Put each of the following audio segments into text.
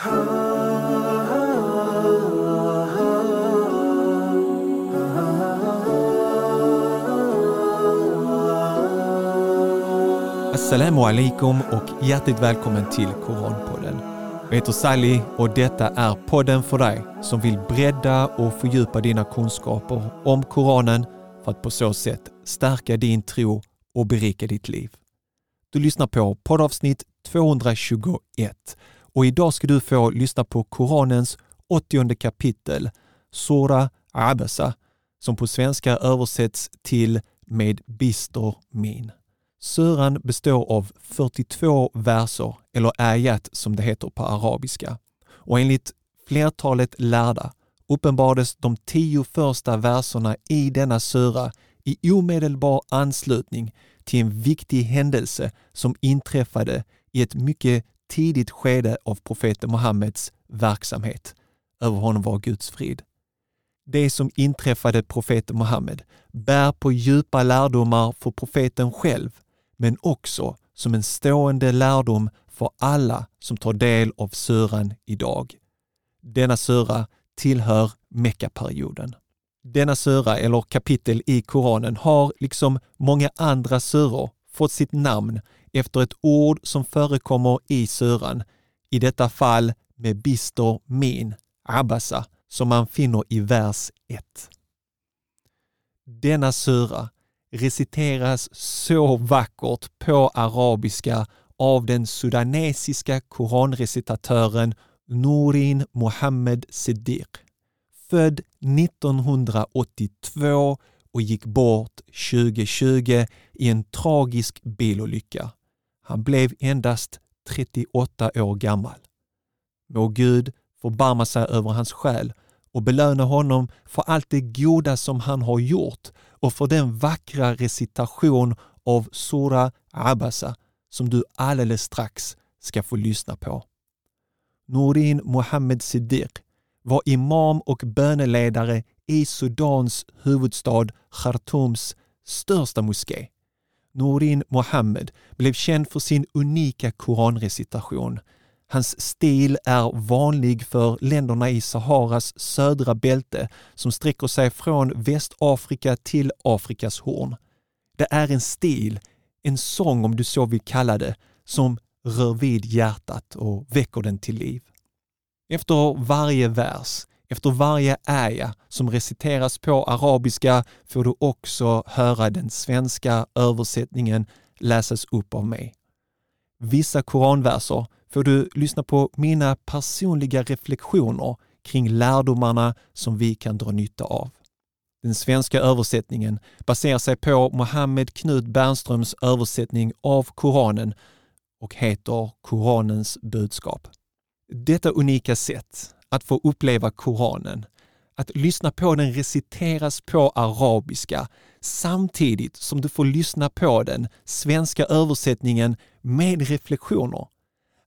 Assalamu alaikum och hjärtligt välkommen till Koranpodden. Jag heter Sally och detta är podden för dig som vill bredda och fördjupa dina kunskaper om Koranen för att på så sätt stärka din tro och berika ditt liv. Du lyssnar på poddavsnitt 221 och idag ska du få lyssna på Koranens 80 kapitel, Sura Abasa, som på svenska översätts till med bister min. Suran består av 42 verser, eller ayat som det heter på arabiska. Och enligt flertalet lärda uppenbarades de tio första verserna i denna sura i omedelbar anslutning till en viktig händelse som inträffade i ett mycket tidigt skede av profeten Muhammeds verksamhet. Över honom var Guds frid. Det som inträffade profeten Muhammed bär på djupa lärdomar för profeten själv men också som en stående lärdom för alla som tar del av suran idag. Denna sura tillhör Meckaperioden. Denna sura, eller kapitel i Koranen, har liksom många andra suror fått sitt namn efter ett ord som förekommer i suran, i detta fall med bister min, abasa, som man finner i vers 1. Denna sura reciteras så vackert på arabiska av den sudanesiska koranrecitatören Norin Mohammed Siddiq. Född 1982 och gick bort 2020 i en tragisk bilolycka. Han blev endast 38 år gammal. Må Gud förbarma sig över hans själ och belöna honom för allt det goda som han har gjort och för den vackra recitation av Sura Abasa som du alldeles strax ska få lyssna på. Norin Mohammed Siddiq var imam och böneledare i Sudans huvudstad Khartoums största moské. Norin Mohammed blev känd för sin unika koranrecitation Hans stil är vanlig för länderna i Saharas södra bälte som sträcker sig från Västafrika till Afrikas horn. Det är en stil, en sång om du så vill kalla det, som rör vid hjärtat och väcker den till liv. Efter varje vers, efter varje äja som reciteras på arabiska får du också höra den svenska översättningen läsas upp av mig. Vissa koranverser får du lyssna på mina personliga reflektioner kring lärdomarna som vi kan dra nytta av. Den svenska översättningen baserar sig på Mohammed Knut Bernströms översättning av Koranen och heter Koranens budskap. Detta unika sätt att få uppleva Koranen, att lyssna på den reciteras på arabiska samtidigt som du får lyssna på den svenska översättningen med reflektioner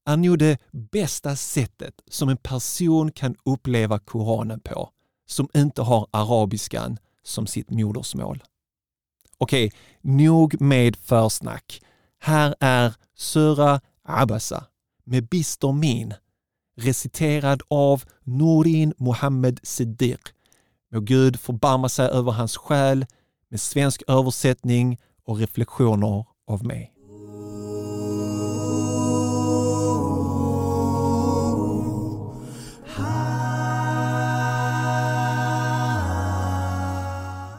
är nog det bästa sättet som en person kan uppleva Koranen på som inte har arabiskan som sitt modersmål. Okej, nog med försnack. Här är Sura Abasa med bister min reciterad av Norin Mohammed Siddiq. Må Gud förbarma sig över hans själ med svensk översättning och reflektioner av mig.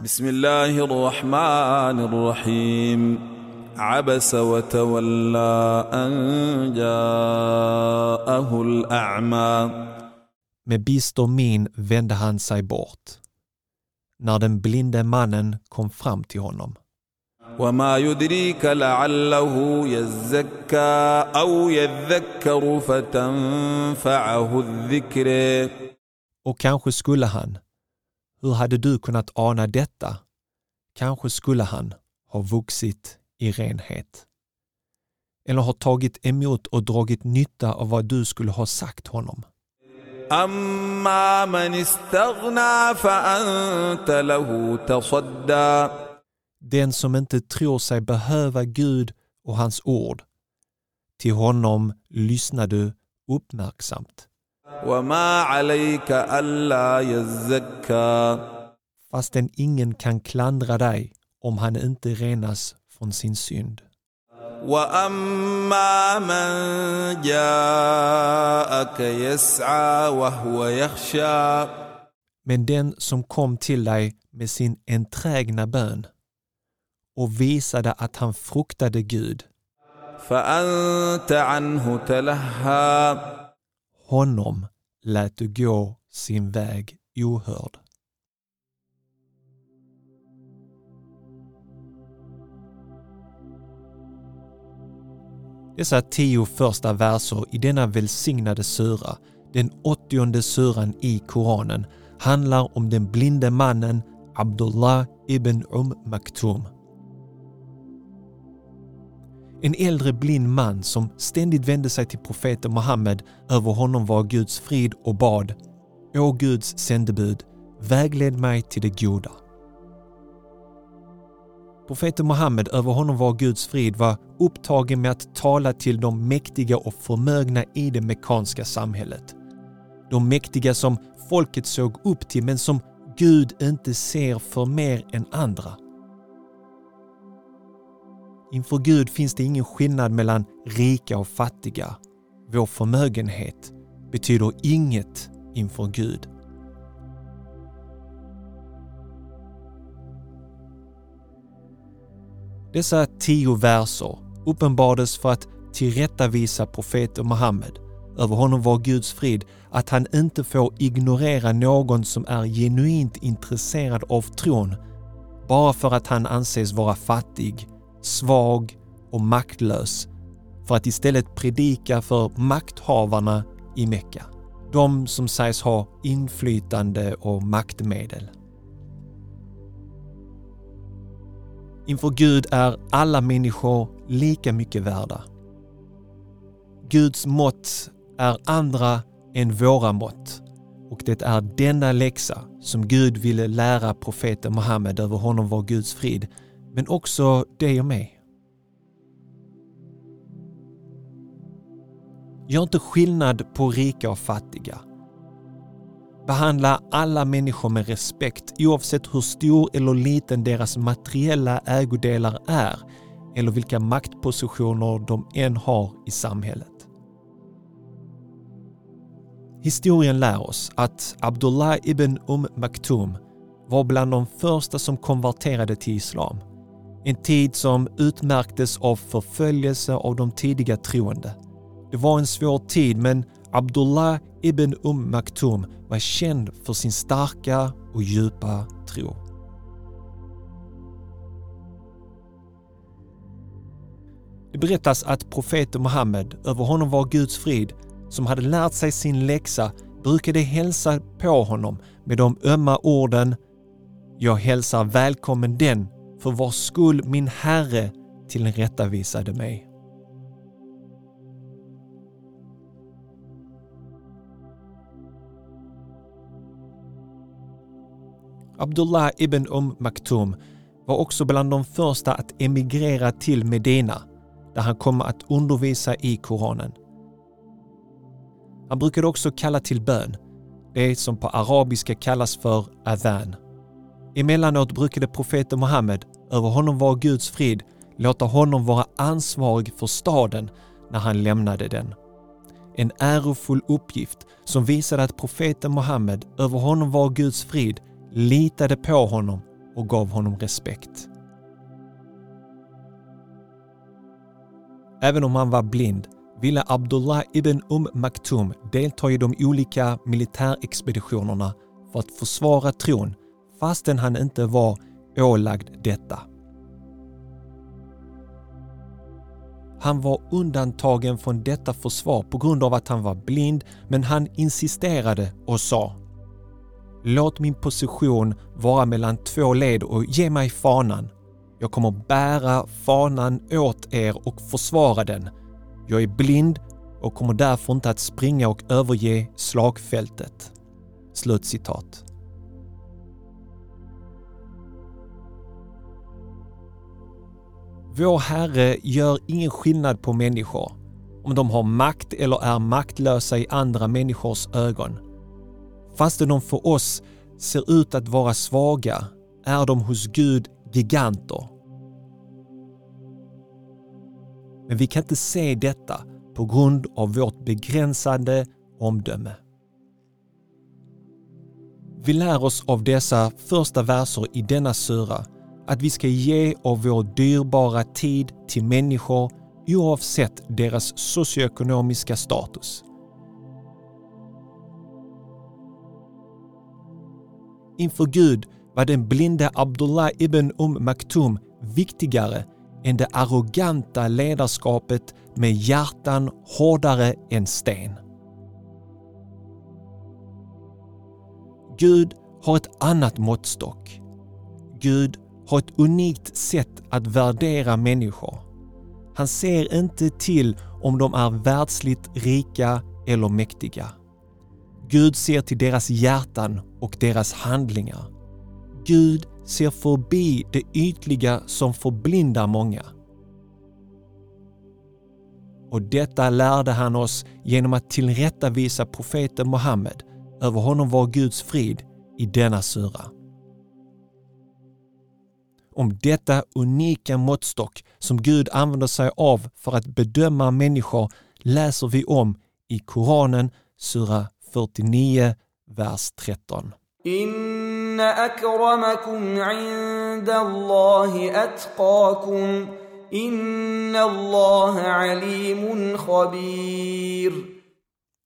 بسم الله الرحمن الرحيم عبس وتولى أن جاءه الأعمى Med bister min vände han sig bort när den blinde mannen kom fram till honom. وما يدريك لعله يزكى أو يذكر فتنفعه الذكر Och kanske skulle han, hur hade du kunnat ana detta? Kanske skulle han ha vuxit i renhet. Eller har tagit emot och dragit nytta av vad du skulle ha sagt honom. Den som inte tror sig behöva Gud och hans ord, till honom lyssnar du uppmärksamt. Fastän ingen kan klandra dig om han inte renas från sin synd. واما من جاءك يسعى وهو يخشى Men den som kom till dig med sin enträgna bön och visade att han fruktade Gud, فانت عنه تلهى honom lät du gå sin väg ohörd. Dessa tio första verser i denna välsignade sura, den åttionde suran i Koranen, handlar om den blinde mannen Abdullah ibn Um Maktum. En äldre blind man som ständigt vände sig till profeten Muhammed över honom var Guds frid och bad Å Guds sändebud, vägled mig till det goda. Profeten Muhammed, över honom var Guds frid, var upptagen med att tala till de mäktiga och förmögna i det mekanska samhället. De mäktiga som folket såg upp till men som Gud inte ser för mer än andra. Inför Gud finns det ingen skillnad mellan rika och fattiga. Vår förmögenhet betyder inget inför Gud. Dessa tio verser uppenbarades för att tillrättavisa profeten Muhammed. Över honom var Guds frid att han inte får ignorera någon som är genuint intresserad av tron bara för att han anses vara fattig, svag och maktlös för att istället predika för makthavarna i Mekka. De som sägs ha inflytande och maktmedel. Inför Gud är alla människor lika mycket värda. Guds mått är andra än våra mått och det är denna läxa som Gud ville lära profeten Muhammed över honom var Guds frid, men också dig och mig. Gör inte skillnad på rika och fattiga. Behandla alla människor med respekt oavsett hur stor eller liten deras materiella ägodelar är eller vilka maktpositioner de än har i samhället. Historien lär oss att Abdullah ibn Umm Maktum var bland de första som konverterade till islam. En tid som utmärktes av förföljelse av de tidiga troende. Det var en svår tid men Abdullah ibn Umm Maktum var känd för sin starka och djupa tro. Det berättas att profeten Muhammed, över honom var Guds frid, som hade lärt sig sin läxa brukade hälsa på honom med de ömma orden “Jag hälsar välkommen den för vars skull min Herre tillrättavisade mig”. Abdullah ibn Um Maktum var också bland de första att emigrera till Medina där han kom att undervisa i Koranen. Han brukade också kalla till bön, det som på arabiska kallas för adhan. Emellanåt brukade profeten Muhammed, över honom var Guds frid, låta honom vara ansvarig för staden när han lämnade den. En ärofull uppgift som visade att profeten Muhammed, över honom var Guds frid, litade på honom och gav honom respekt. Även om han var blind ville Abdullah ibn Um Maktum delta i de olika militärexpeditionerna för att försvara tron fastän han inte var ålagd detta. Han var undantagen från detta försvar på grund av att han var blind men han insisterade och sa Låt min position vara mellan två led och ge mig fanan. Jag kommer bära fanan åt er och försvara den. Jag är blind och kommer därför inte att springa och överge slagfältet.” Slutcitat. Vår Herre gör ingen skillnad på människor om de har makt eller är maktlösa i andra människors ögon. Fastän de för oss ser ut att vara svaga är de hos Gud giganter. Men vi kan inte se detta på grund av vårt begränsade omdöme. Vi lär oss av dessa första verser i denna sura att vi ska ge av vår dyrbara tid till människor oavsett deras socioekonomiska status. Inför Gud var den blinde Abdullah ibn Um Maktum viktigare än det arroganta ledarskapet med hjärtan hårdare än sten. Gud har ett annat måttstock. Gud har ett unikt sätt att värdera människor. Han ser inte till om de är världsligt rika eller mäktiga. Gud ser till deras hjärtan och deras handlingar. Gud ser förbi det ytliga som förblindar många. Och detta lärde han oss genom att tillrättavisa profeten Muhammed, över honom var Guds frid, i denna sura. Om detta unika måttstock som Gud använder sig av för att bedöma människor läser vi om i Koranen, sura 49, vers 13. Inna akramakum inda Allahi atqakum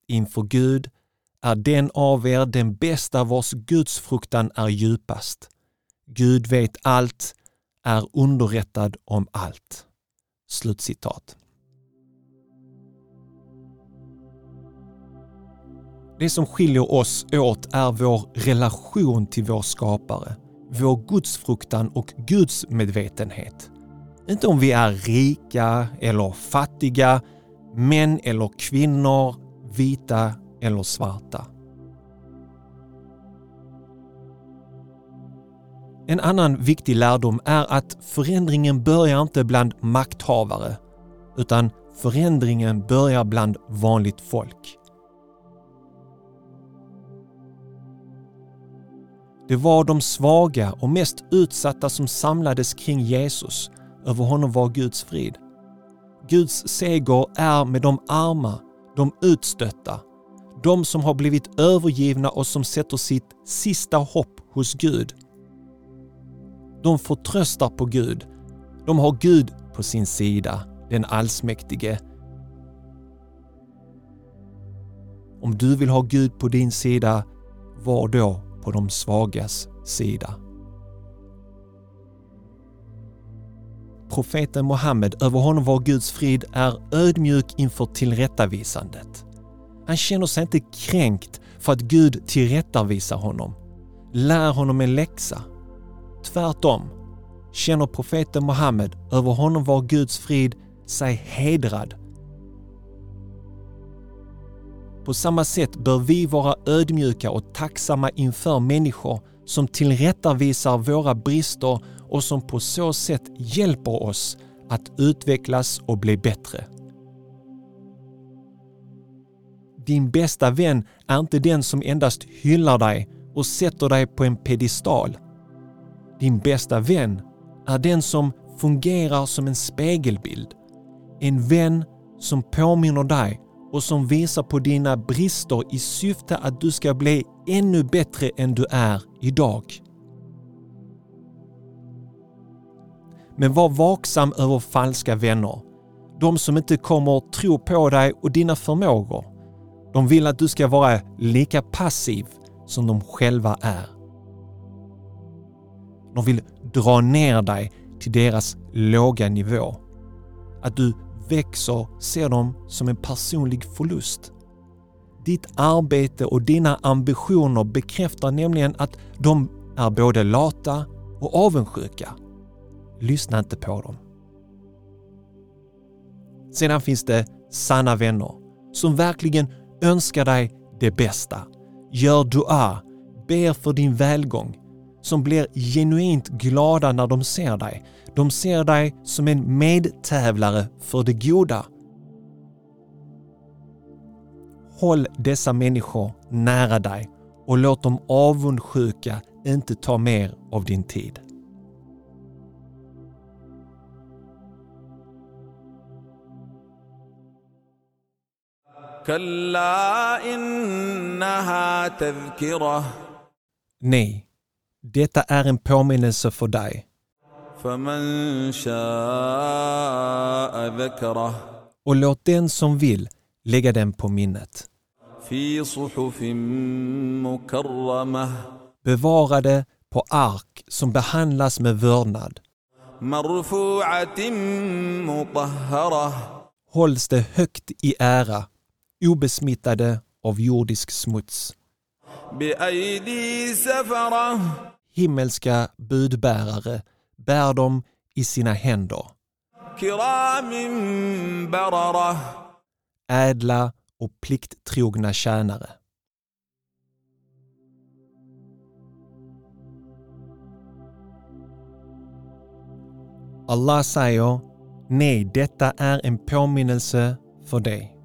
Inför Gud är den av er den bästa vars gudsfruktan är djupast. Gud vet allt, är underrättad om allt. Slutcitat. Det som skiljer oss åt är vår relation till vår skapare, vår gudsfruktan och gudsmedvetenhet. Inte om vi är rika eller fattiga, män eller kvinnor, vita eller svarta. En annan viktig lärdom är att förändringen börjar inte bland makthavare, utan förändringen börjar bland vanligt folk. Det var de svaga och mest utsatta som samlades kring Jesus. Över honom var Guds frid. Guds seger är med de arma, de utstötta, de som har blivit övergivna och som sätter sitt sista hopp hos Gud. De förtröstar på Gud. De har Gud på sin sida, den allsmäktige. Om du vill ha Gud på din sida, var då på de svagas sida. Profeten Muhammed, över honom var Guds frid, är ödmjuk inför tillrättavisandet. Han känner sig inte kränkt för att Gud tillrättavisar honom, lär honom en läxa. Tvärtom känner profeten Muhammed, över honom var Guds frid, sig hedrad på samma sätt bör vi vara ödmjuka och tacksamma inför människor som tillrättavisar våra brister och som på så sätt hjälper oss att utvecklas och bli bättre. Din bästa vän är inte den som endast hyllar dig och sätter dig på en pedestal. Din bästa vän är den som fungerar som en spegelbild. En vän som påminner dig och som visar på dina brister i syfte att du ska bli ännu bättre än du är idag. Men var vaksam över falska vänner. De som inte kommer att tro på dig och dina förmågor. De vill att du ska vara lika passiv som de själva är. De vill dra ner dig till deras låga nivå. Att du växer ser de som en personlig förlust. Ditt arbete och dina ambitioner bekräftar nämligen att de är både lata och avundsjuka. Lyssna inte på dem. Sedan finns det sanna vänner som verkligen önskar dig det bästa, gör dua, ber för din välgång, som blir genuint glada när de ser dig. De ser dig som en medtävlare för det goda. Håll dessa människor nära dig och låt de avundsjuka inte ta mer av din tid. Nej, detta är en påminnelse för dig och låt den som vill lägga den på minnet. Bevarade på ark som behandlas med vördnad. Hålls det högt i ära, obesmittade av jordisk smuts. Himmelska budbärare bär dem i sina händer. Ädla och plikttrogna tjänare. Allah säger Nej, detta är en påminnelse för dig.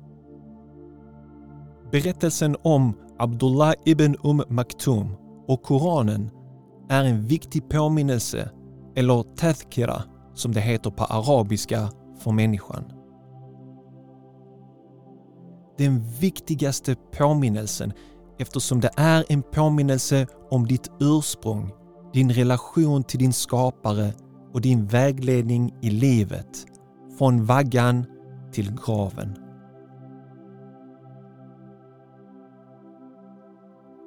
Berättelsen om Abdullah ibn Umm Maktum och Koranen är en viktig påminnelse eller Tathkira som det heter på arabiska, för människan. Den viktigaste påminnelsen eftersom det är en påminnelse om ditt ursprung, din relation till din skapare och din vägledning i livet, från vaggan till graven.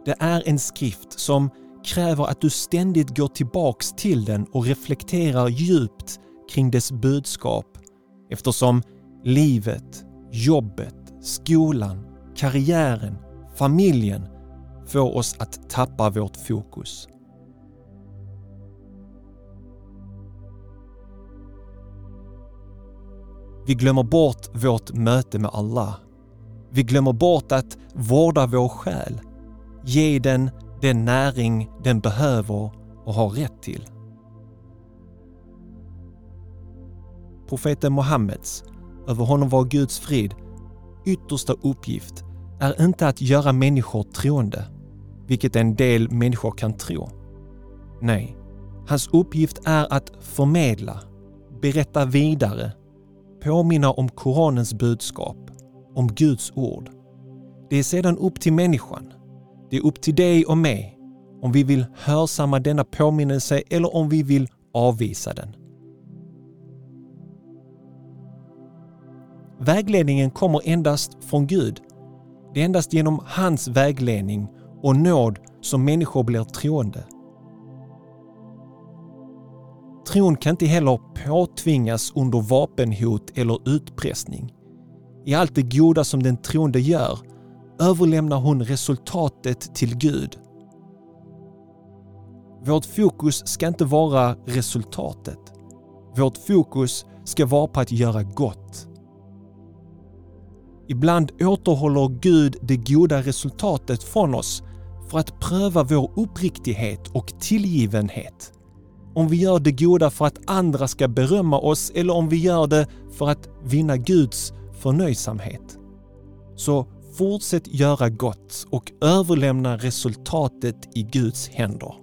Det är en skrift som kräver att du ständigt går tillbaks till den och reflekterar djupt kring dess budskap eftersom livet, jobbet, skolan, karriären, familjen får oss att tappa vårt fokus. Vi glömmer bort vårt möte med Allah. Vi glömmer bort att vårda vår själ, ge den den näring den behöver och har rätt till. Profeten Muhammeds, över honom var Guds frid, yttersta uppgift är inte att göra människor troende, vilket en del människor kan tro. Nej, hans uppgift är att förmedla, berätta vidare, påminna om Koranens budskap, om Guds ord. Det är sedan upp till människan. Det är upp till dig och mig om vi vill hörsamma denna påminnelse eller om vi vill avvisa den. Vägledningen kommer endast från Gud. Det är endast genom hans vägledning och nåd som människor blir troende. Tron kan inte heller påtvingas under vapenhot eller utpressning. I allt det goda som den troende gör överlämnar hon resultatet till Gud. Vårt fokus ska inte vara resultatet. Vårt fokus ska vara på att göra gott. Ibland återhåller Gud det goda resultatet från oss för att pröva vår uppriktighet och tillgivenhet. Om vi gör det goda för att andra ska berömma oss eller om vi gör det för att vinna Guds förnöjsamhet. Så fortsätt göra gott och överlämna resultatet i Guds händer.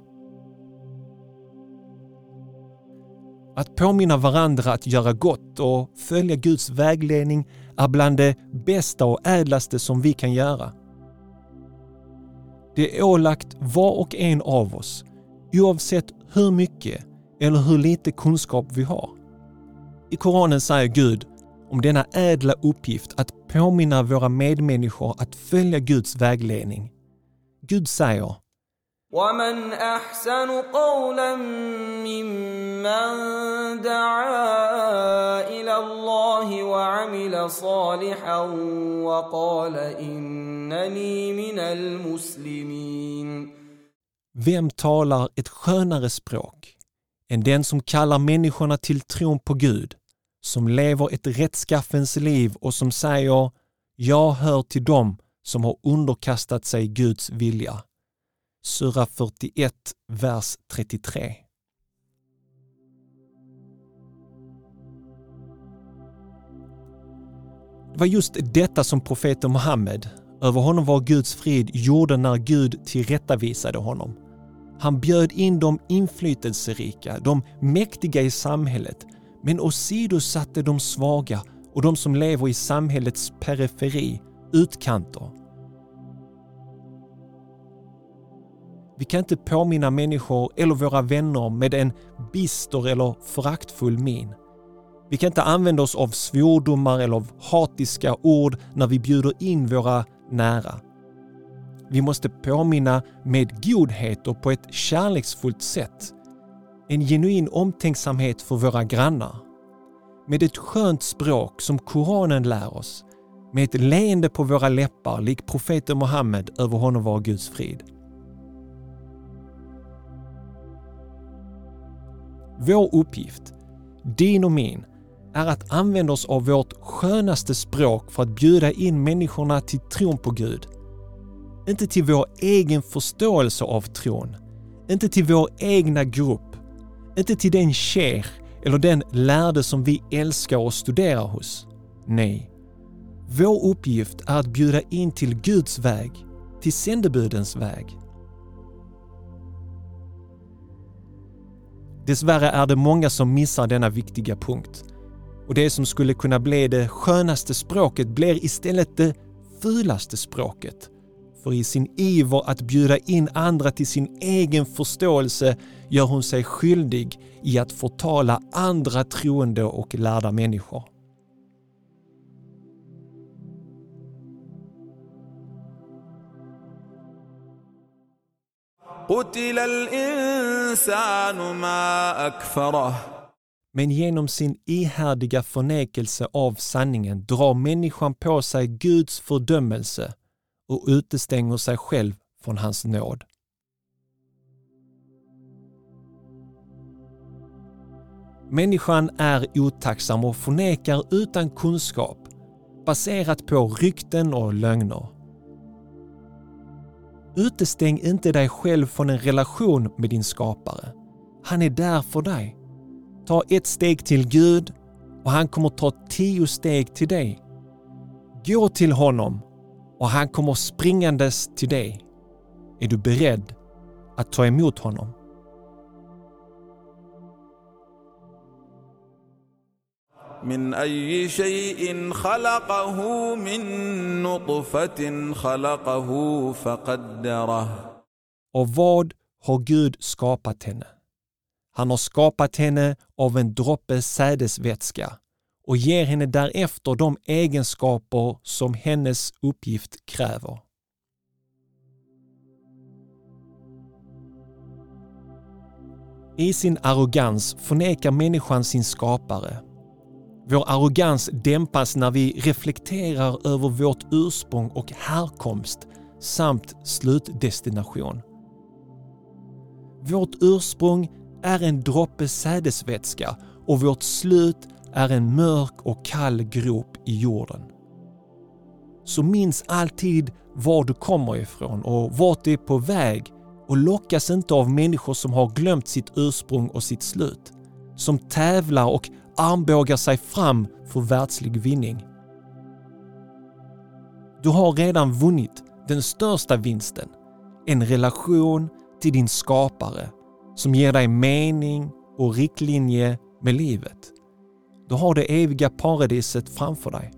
Att påminna varandra att göra gott och följa Guds vägledning är bland det bästa och ädlaste som vi kan göra. Det är ålagt var och en av oss, oavsett hur mycket eller hur lite kunskap vi har. I Koranen säger Gud om denna ädla uppgift att påminna våra medmänniskor att följa Guds vägledning. Gud säger ومن احسن قولا ممن دعا الى الله وعمل صالحا وقال انني من المسلمين Vem talar ett skönare språk än den som kallar människorna till tron på Gud, som lever ett rättskaffens liv och som säger “Jag hör till dem som har underkastat sig Guds vilja”. Sura 41, vers 33. Det var just detta som profeten Muhammed, Över honom var Guds frid gjorde när Gud tillrättavisade honom. Han bjöd in de inflytelserika, de mäktiga i samhället, men åsidosatte de svaga och de som lever i samhällets periferi, utkanter. Vi kan inte påminna människor eller våra vänner med en bister eller föraktfull min. Vi kan inte använda oss av svordomar eller av hatiska ord när vi bjuder in våra nära. Vi måste påminna med godhet och på ett kärleksfullt sätt. En genuin omtänksamhet för våra grannar. Med ett skönt språk som Koranen lär oss. Med ett leende på våra läppar lik profeten Muhammed över honom var Guds frid. Vår uppgift, din och min, är att använda oss av vårt skönaste språk för att bjuda in människorna till tron på Gud. Inte till vår egen förståelse av tron, inte till vår egna grupp, inte till den ker eller den lärde som vi älskar och studerar hos. Nej. Vår uppgift är att bjuda in till Guds väg, till sändebudens väg. Dessvärre är det många som missar denna viktiga punkt. Och det som skulle kunna bli det skönaste språket blir istället det fulaste språket. För i sin iver att bjuda in andra till sin egen förståelse gör hon sig skyldig i att förtala andra troende och lärda människor. Men genom sin ihärdiga förnekelse av sanningen drar människan på sig Guds fördömelse och utestänger sig själv från hans nåd. Människan är otacksam och förnekar utan kunskap baserat på rykten och lögner. Utestäng inte dig själv från en relation med din skapare. Han är där för dig. Ta ett steg till Gud och han kommer ta tio steg till dig. Gå till honom och han kommer springandes till dig. Är du beredd att ta emot honom? من أي شيء خلقه من نطفة خلقه فقدره Och vad har Gud skapat henne? Han har skapat henne av en droppe sädesvätska och ger henne därefter de egenskaper som hennes uppgift kräver. I sin arrogans förnekar människan sin skapare. Vår arrogans dämpas när vi reflekterar över vårt ursprung och härkomst samt slutdestination. Vårt ursprung är en droppe sädesvätska och vårt slut är en mörk och kall grop i jorden. Så minns alltid var du kommer ifrån och vart du är på väg och lockas inte av människor som har glömt sitt ursprung och sitt slut. Som tävlar och armbågar sig fram för världslig vinning. Du har redan vunnit den största vinsten. En relation till din skapare som ger dig mening och riktlinje med livet. Du har det eviga paradiset framför dig.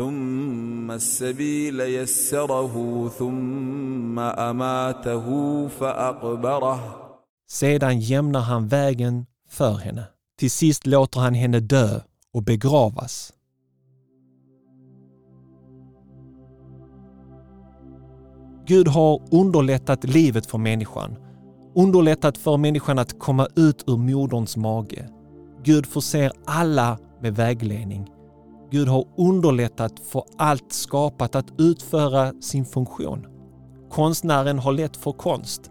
ثم السبيل يسره ثم أماته فأقبره Sedan jämnar han vägen för henne. Till sist låter han henne dö och begravas. Gud har underlättat livet för människan. Underlättat för människan att komma ut ur moderns mage. Gud förser alla med vägledning. Gud har underlättat för allt skapat att utföra sin funktion. Konstnären har lätt för konst.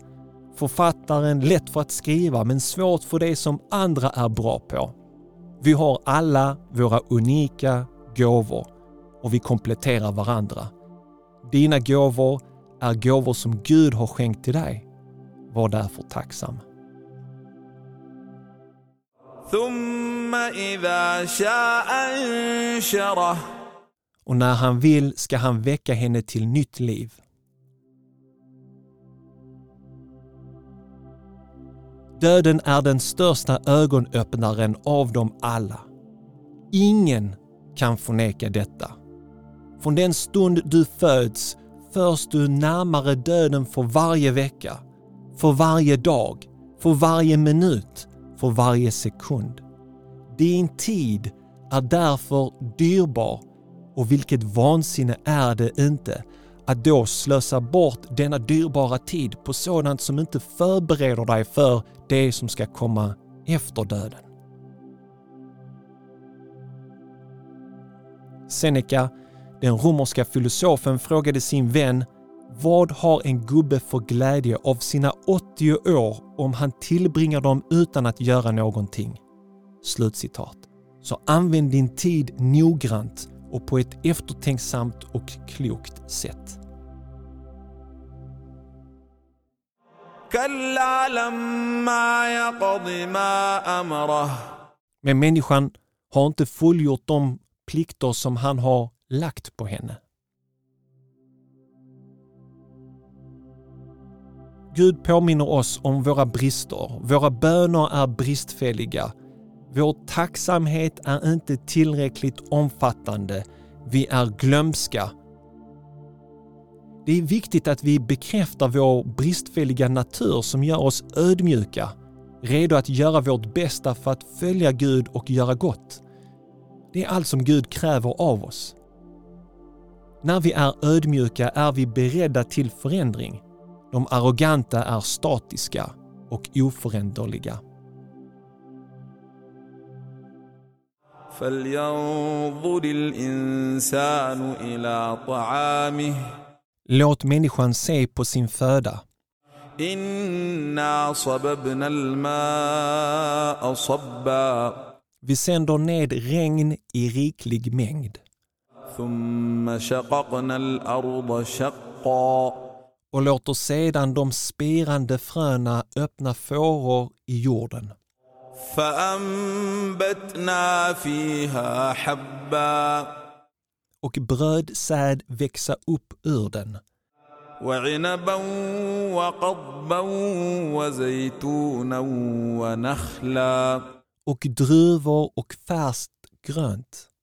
Författaren lätt för att skriva men svårt för det som andra är bra på. Vi har alla våra unika gåvor och vi kompletterar varandra. Dina gåvor är gåvor som Gud har skänkt till dig. Var därför tacksam. Och när han vill ska han väcka henne till nytt liv. Döden är den största ögonöppnaren av dem alla. Ingen kan förneka detta. Från den stund du föds förs du närmare döden för varje vecka, för varje dag, för varje minut, för varje sekund. Din tid är därför dyrbar och vilket vansinne är det inte att då slösa bort denna dyrbara tid på sådant som inte förbereder dig för det som ska komma efter döden. Seneca, den romerska filosofen frågade sin vän “Vad har en gubbe för glädje av sina 80 år om han tillbringar dem utan att göra någonting?” Slutcitat. Så använd din tid noggrant och på ett eftertänksamt och klokt sätt. Men människan har inte fullgjort de plikter som han har lagt på henne. Gud påminner oss om våra brister. Våra böner är bristfälliga. Vår tacksamhet är inte tillräckligt omfattande. Vi är glömska. Det är viktigt att vi bekräftar vår bristfälliga natur som gör oss ödmjuka, redo att göra vårt bästa för att följa Gud och göra gott. Det är allt som Gud kräver av oss. När vi är ödmjuka är vi beredda till förändring. De arroganta är statiska och oföränderliga. Låt människan se på sin föda. Vi sänder ned regn i riklig mängd. ثم شققنا الأرض شقا och låter sedan de spirande fröna öppna fåror i jorden. فأنبتنا فيها حبا och brödsäd växa upp ur den وعنبا وقضبا وزيتونا ونخلا och druvor och färskt grönt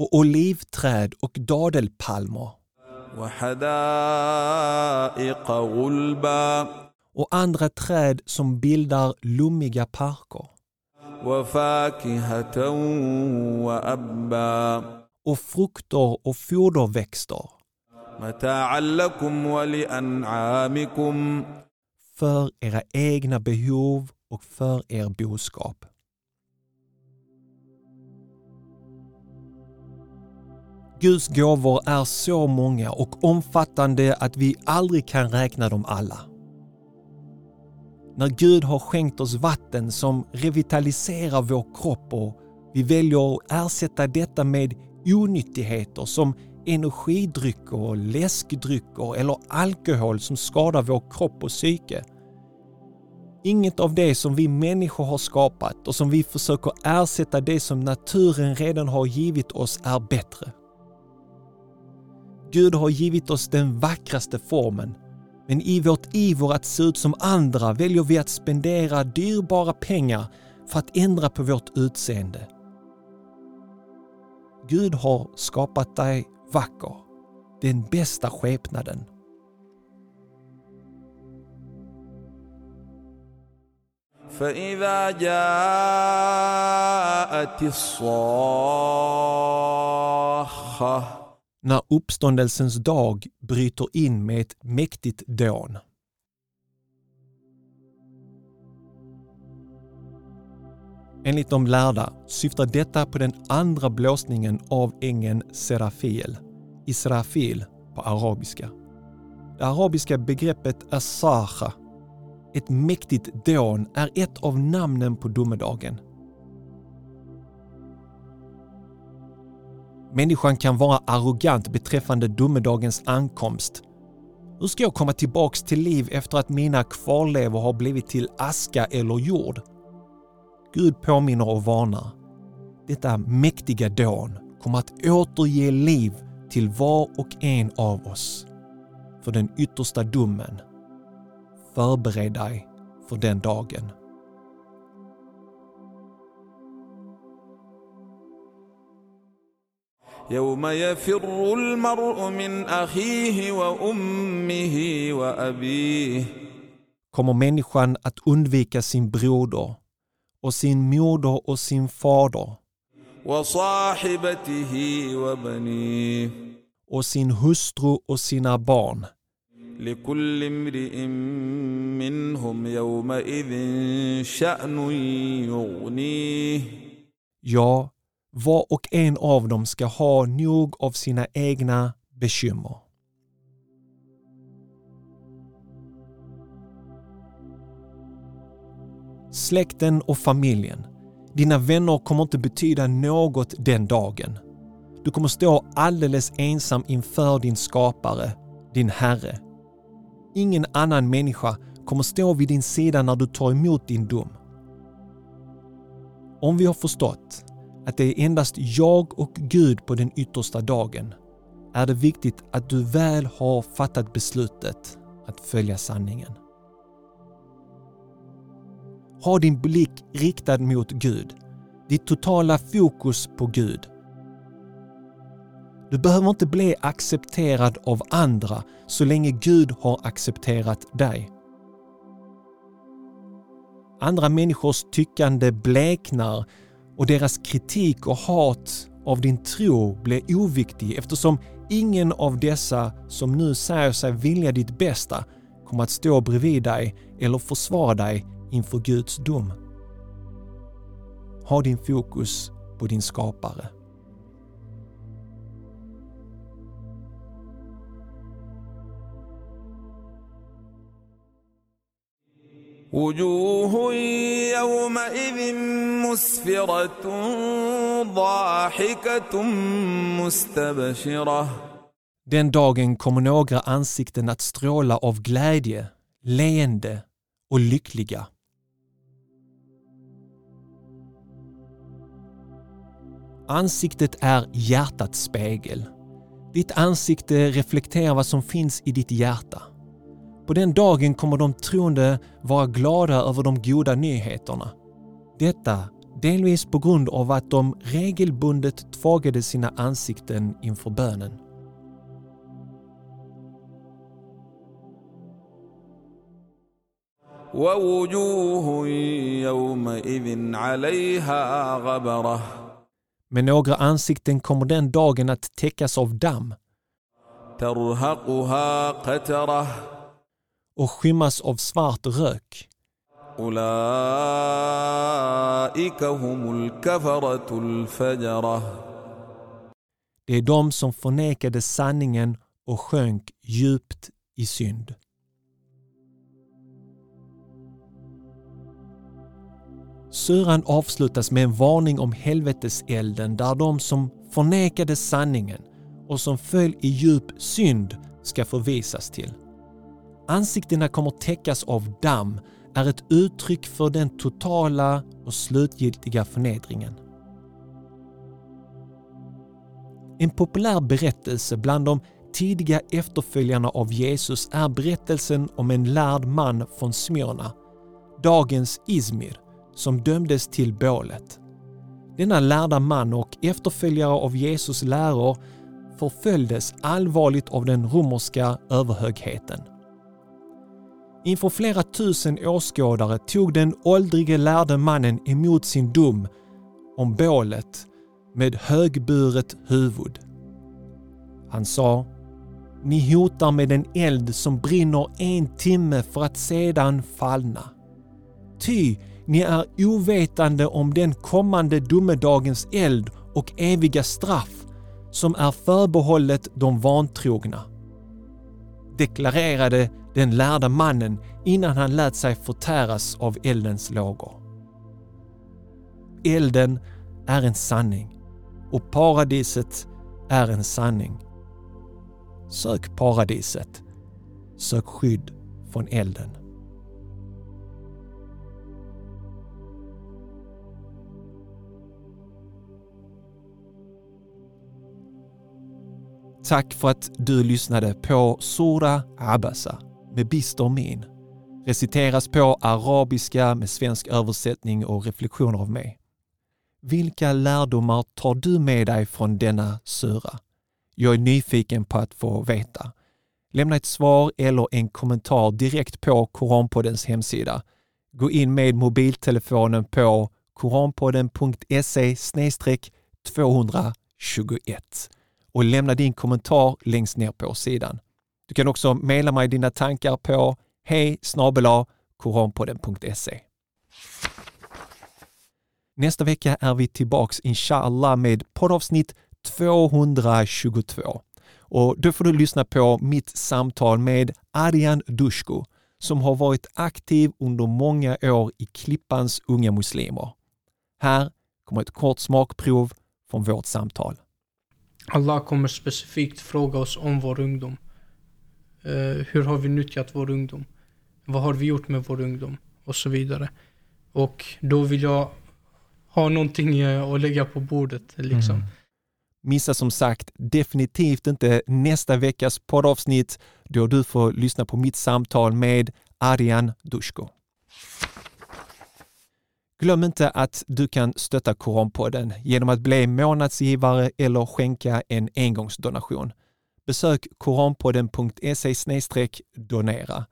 och olivträd och dadelpalmer. Och andra träd som bildar lummiga parker. Och frukter och foderväxter. För era egna behov och för er boskap. Guds gåvor är så många och omfattande att vi aldrig kan räkna dem alla. När Gud har skänkt oss vatten som revitaliserar vår kropp och vi väljer att ersätta detta med onyttigheter som energidrycker, läskdrycker eller alkohol som skadar vår kropp och psyke. Inget av det som vi människor har skapat och som vi försöker ersätta det som naturen redan har givit oss är bättre. Gud har givit oss den vackraste formen men i vårt iver att se ut som andra väljer vi att spendera dyrbara pengar för att ändra på vårt utseende. Gud har skapat dig vacker, den bästa skepnaden. فإذا جاءت الصاخة när uppståndelsens dag bryter in med ett mäktigt dån. Enligt de lärda syftar detta på den andra blåsningen av ängeln Serafil, Israfil på arabiska. Det arabiska begreppet asaha, ett mäktigt dån, är ett av namnen på domedagen. Människan kan vara arrogant beträffande domedagens ankomst. Hur ska jag komma tillbaks till liv efter att mina kvarlevor har blivit till aska eller jord? Gud påminner och varnar. detta mäktiga dån kommer att återge liv till var och en av oss. För den yttersta domen. Förbered dig för den dagen. يوم يفر المرء من أخيه وأمه وأبيه kommer människan att undvika sin broder och sin moder och sin fader وصاحبته وبنيه och sin hustru och sina barn. لكل امرئ منهم يومئذ شأن يغنيه Ja, var och en av dem ska ha nog av sina egna bekymmer. Släkten och familjen, dina vänner kommer inte betyda något den dagen. Du kommer stå alldeles ensam inför din skapare, din Herre. Ingen annan människa kommer stå vid din sida när du tar emot din dom. Om vi har förstått att det är endast jag och Gud på den yttersta dagen är det viktigt att du väl har fattat beslutet att följa sanningen. Ha din blick riktad mot Gud, ditt totala fokus på Gud. Du behöver inte bli accepterad av andra så länge Gud har accepterat dig. Andra människors tyckande bleknar och deras kritik och hat av din tro blir oviktig eftersom ingen av dessa som nu säger sig vilja ditt bästa kommer att stå bredvid dig eller försvara dig inför Guds dom. Ha din fokus på din skapare. وجوه يومئذ مسفرة ضاحكة مستبشرة Den dagen kommer några ansikten att stråla av glädje, leende och lyckliga. Ansiktet är hjärtats spegel. Ditt ansikte reflekterar vad som finns i ditt hjärta. På den dagen kommer de troende vara glada över de goda nyheterna. Detta delvis på grund av att de regelbundet tvagade sina ansikten inför bönen. Men några ansikten kommer den dagen att täckas av damm och skymmas av svart rök. Det är de som förnekade sanningen och sjönk djupt i synd. Suran avslutas med en varning om helveteselden där de som förnekade sanningen och som föll i djup synd ska förvisas till. Ansiktena kommer täckas av damm är ett uttryck för den totala och slutgiltiga förnedringen. En populär berättelse bland de tidiga efterföljarna av Jesus är berättelsen om en lärd man från Smyrna, dagens Izmir, som dömdes till bålet. Denna lärda man och efterföljare av Jesus läror förföljdes allvarligt av den romerska överhögheten. Inför flera tusen åskådare tog den åldrige lärde mannen emot sin dom om bålet med högburet huvud. Han sa Ni hotar med en eld som brinner en timme för att sedan fallna. Ty ni är ovetande om den kommande domedagens eld och eviga straff som är förbehållet de vantrogna. Deklarerade den lärda mannen innan han lät sig förtäras av eldens lågor. Elden är en sanning och paradiset är en sanning. Sök paradiset. Sök skydd från elden. Tack för att du lyssnade på Sura Abasa med bister min. Reciteras på arabiska med svensk översättning och reflektioner av mig. Vilka lärdomar tar du med dig från denna sura? Jag är nyfiken på att få veta. Lämna ett svar eller en kommentar direkt på Koranpoddens hemsida. Gå in med mobiltelefonen på koranpodden.se 221 och lämna din kommentar längst ner på sidan. Du kan också mejla mig dina tankar på hej koranpodden.se. Nästa vecka är vi tillbaks inshallah med poddavsnitt 222. Och då får du lyssna på mitt samtal med Arjan Dushko som har varit aktiv under många år i Klippans unga muslimer. Här kommer ett kort smakprov från vårt samtal. Allah kommer specifikt fråga oss om vår ungdom. Eh, hur har vi nyttjat vår ungdom? Vad har vi gjort med vår ungdom? Och så vidare. Och då vill jag ha någonting eh, att lägga på bordet liksom. Mm. Missa som sagt definitivt inte nästa veckas poddavsnitt då du får lyssna på mitt samtal med Arjan Dusko. Glöm inte att du kan stötta Koranpodden genom att bli månadsgivare eller skänka en engångsdonation. Besök koranpodden.se donera.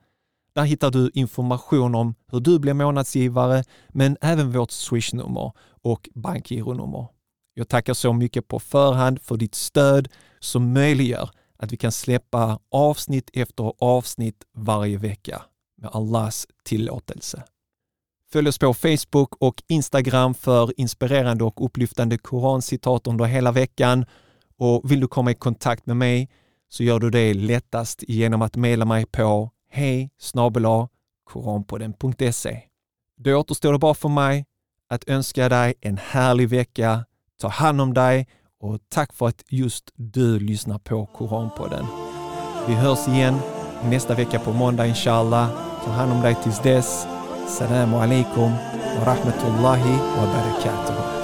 Där hittar du information om hur du blir månadsgivare, men även vårt swishnummer och bankgironummer. Jag tackar så mycket på förhand för ditt stöd som möjliggör att vi kan släppa avsnitt efter avsnitt varje vecka med Allahs tillåtelse. Följ oss på Facebook och Instagram för inspirerande och upplyftande korancitat under hela veckan. Och vill du komma i kontakt med mig så gör du det lättast genom att mejla mig på hej koranpodden.se. Då återstår det bara för mig att önska dig en härlig vecka. Ta hand om dig och tack för att just du lyssnar på Koranpodden. Vi hörs igen nästa vecka på måndag inshallah. Ta hand om dig tills dess. Salam alaikum wa rahmatullahi wa barakatuh.